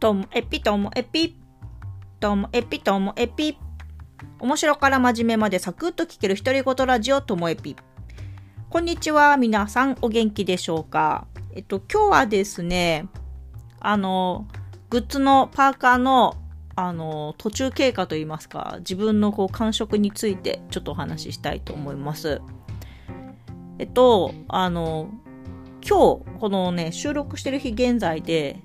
ともえぴともえぴ。ともえぴともえぴ。面白から真面目までサクッと聞ける独り言ラジオともえぴ。こんにちは。皆さんお元気でしょうか？えっと、今日はですね、あの、グッズのパーカーのあの、途中経過といいますか、自分のこう感触についてちょっとお話ししたいと思います。えっと、あの、今日、このね、収録してる日現在で、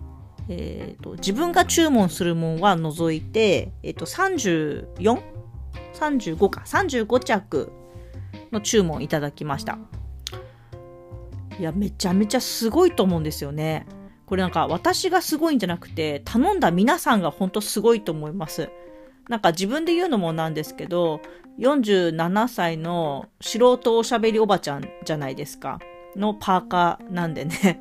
えっ、と、自分が注文するもんは除いて、えっ、と、34?35 か、35着の注文いただきました。いや、めちゃめちゃすごいと思うんですよね。これなんか私がすごいんじゃなくて、頼んだ皆さんが本当すごいと思います。なんか自分で言うのもなんですけど、47歳の素人おしゃべりおばちゃんじゃないですか。のパーカーなんでね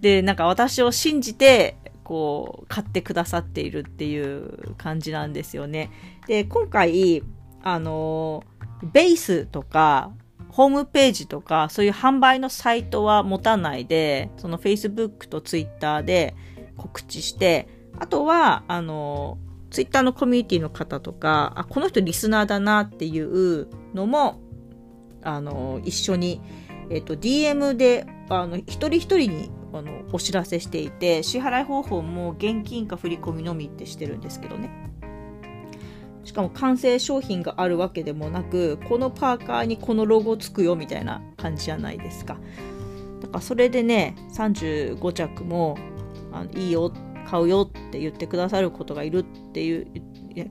で、なんか私を信じて、こう、買ってくださっているっていう感じなんですよね。で、今回、あの、ベースとか、ホームページとか、そういう販売のサイトは持たないで、その Facebook と Twitter で告知して、あとは、あの、Twitter のコミュニティの方とか、あ、この人リスナーだなっていうのも、あの、一緒に、えっ、と、DM で、あの、一人一人に、あの、お知らせしていて、支払い方法も現金か振り込みのみってしてるんですけどね。しかも完成商品があるわけでもなく、このパーカーにこのロゴつくよみたいな感じじゃないですか。だからそれでね、35着も、あのいいよ、買うよって言ってくださることがいるっていう、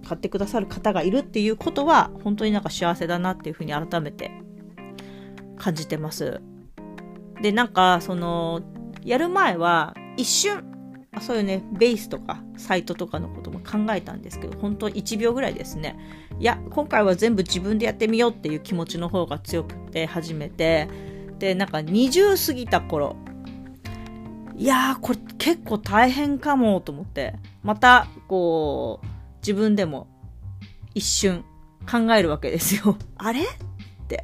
買ってくださる方がいるっていうことは、本当になんか幸せだなっていうふうに改めて感じてます。で、なんか、その、やる前は、一瞬、そういうね、ベースとか、サイトとかのことも考えたんですけど、本当1秒ぐらいですね。いや、今回は全部自分でやってみようっていう気持ちの方が強くて始めて、で、なんか20過ぎた頃、いやー、これ結構大変かもと思って、また、こう、自分でも一瞬考えるわけですよ。あれ？って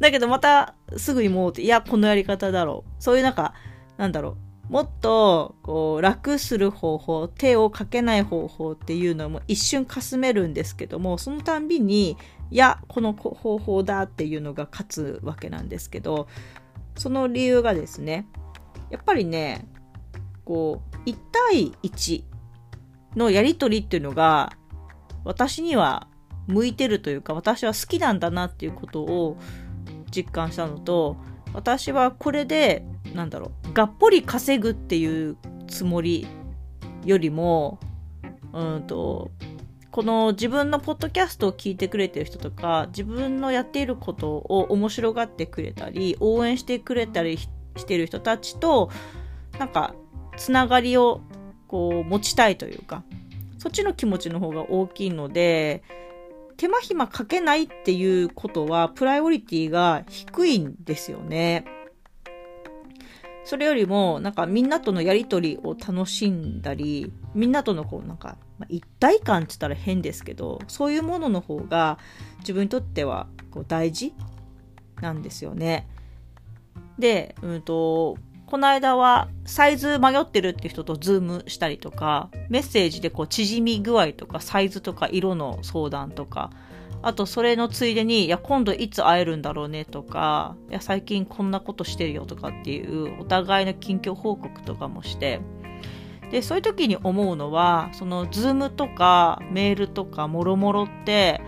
だけどまたすぐにもうて、いや、このやり方だろう。そういうなんか、なんだろう。もっと、こう、楽する方法、手をかけない方法っていうのも一瞬かすめるんですけども、そのたんびに、いや、この方法だっていうのが勝つわけなんですけど、その理由がですね、やっぱりね、こう、1対1のやりとりっていうのが、私には向いてるというか私は好きなんだなっていうことを実感したのと私はこれでなんだろうがっぽり稼ぐっていうつもりよりもうんとこの自分のポッドキャストを聞いてくれてる人とか自分のやっていることを面白がってくれたり応援してくれたりしてる人たちとなんかつながりをこう持ちたいというかそっちの気持ちの方が大きいので手間暇かけないっていうことは、プライオリティが低いんですよね。それよりも、なんかみんなとのやりとりを楽しんだり、みんなとのこうなんか、ま、一体感って言ったら変ですけど、そういうものの方が自分にとってはこう大事なんですよね。で、うんと、この間はサイズ迷ってるって人とズームしたりとか、メッセージでこう縮み具合とかサイズとか色の相談とか、あとそれのついでに、いや今度いつ会えるんだろうねとか、いや最近こんなことしてるよとかっていうお互いの近況報告とかもして、で、そういう時に思うのは、そのズームとかメールとかもろもろって、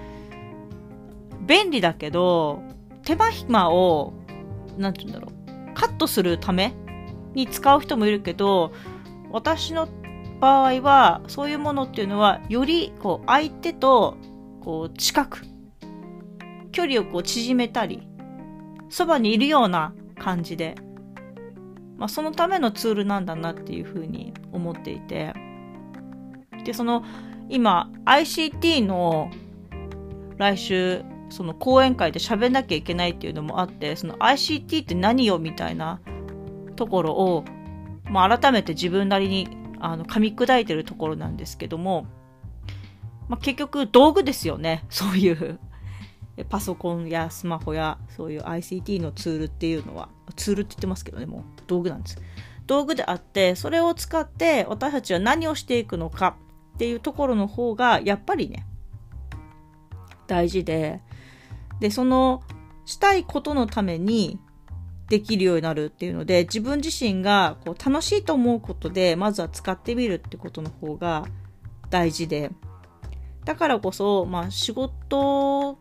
便利だけど、手間暇を、なんて言うんだろう、カットするために使う人もいるけど、私の場合は、そういうものっていうのは、より、こう、相手と、こう、近く、距離をこう、縮めたり、そばにいるような感じで、まあ、そのためのツールなんだなっていうふうに思っていて、で、その、今、ICT の来週、その講演会で喋んなきゃいけないっていうのもあって、その ICT って何よみたいなところを、まあ、改めて自分なりにあの噛み砕いてるところなんですけども、まあ、結局道具ですよね。そういうパソコンやスマホやそういう ICT のツールっていうのは、ツールって言ってますけどね、もう道具なんです。道具であって、それを使って私たちは何をしていくのかっていうところの方が、やっぱりね、大事で、で、その、したいことのためにできるようになるっていうので、自分自身がこう楽しいと思うことで、まずは使ってみるってことの方が大事で、だからこそ、まあ仕事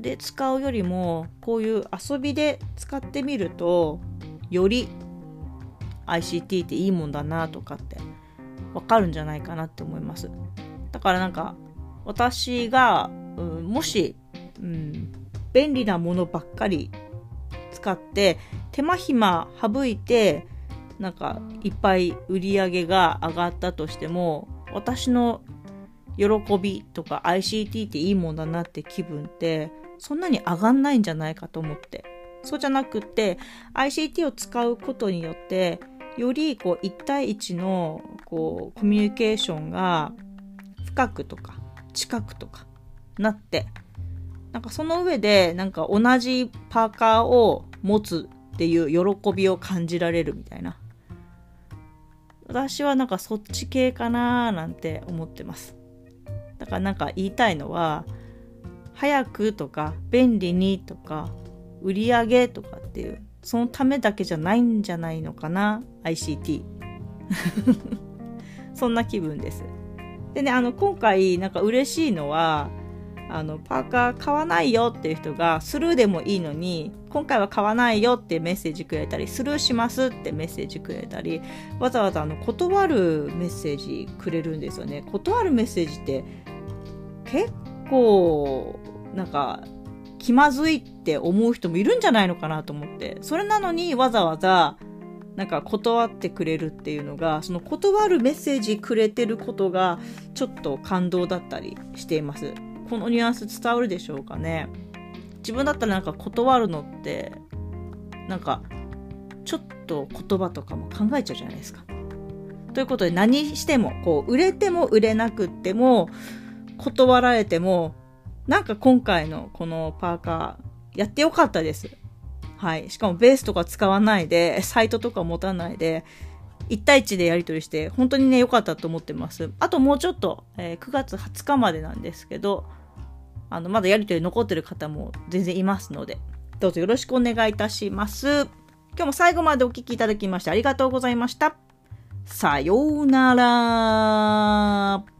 で使うよりも、こういう遊びで使ってみると、より ICT っていいもんだなとかってわかるんじゃないかなって思います。だからなんか、私が、うん、もし、うん、便利なものばっかり使って手間暇省いてなんかいっぱい売り上げが上がったとしても私の喜びとか ICT っていいもんだなって気分ってそんなに上がんないんじゃないかと思って。そうじゃなくって ICT を使うことによってよりこう1対1のこうコミュニケーションが深くとか近くとかなって。なんかその上でなんか同じパーカーを持つっていう喜びを感じられるみたいな。私はなんかそっち系かなーなんて思ってます。だからなんか言いたいのは早くとか便利にとか売り上げとかっていうそのためだけじゃないんじゃないのかな ICT そんな気分です。でねあの今回なんか嬉しいのはあのパーカー買わないよっていう人がスルーでもいいのに今回は買わないよってメッセージくれたりスルーしますってメッセージくれたりわざわざあの断るメッセージくれるんですよね。断るメッセージって結構なんか気まずいって思う人もいるんじゃないのかなと思って。それなのにわざわざなんか断ってくれるっていうのがその断るメッセージくれてることがちょっと感動だったりしています。このニュアンス伝わるでしょうかね自分だったらなんか断るのってなんかちょっと言葉とかも考えちゃうじゃないですか。ということで何してもこう売れても売れなくっても断られてもなんか今回のこのパーカーやってよかったです。はい。しかもベースとか使わないで、サイトとか持たないで、1対1でやり取りして、本当にね、良かったと思ってます。あともうちょっと、えー、9月20日までなんですけど、あの、まだやり取り残ってる方も全然いますので、どうぞよろしくお願いいたします。今日も最後までお聴きいただきましてありがとうございました。さようなら。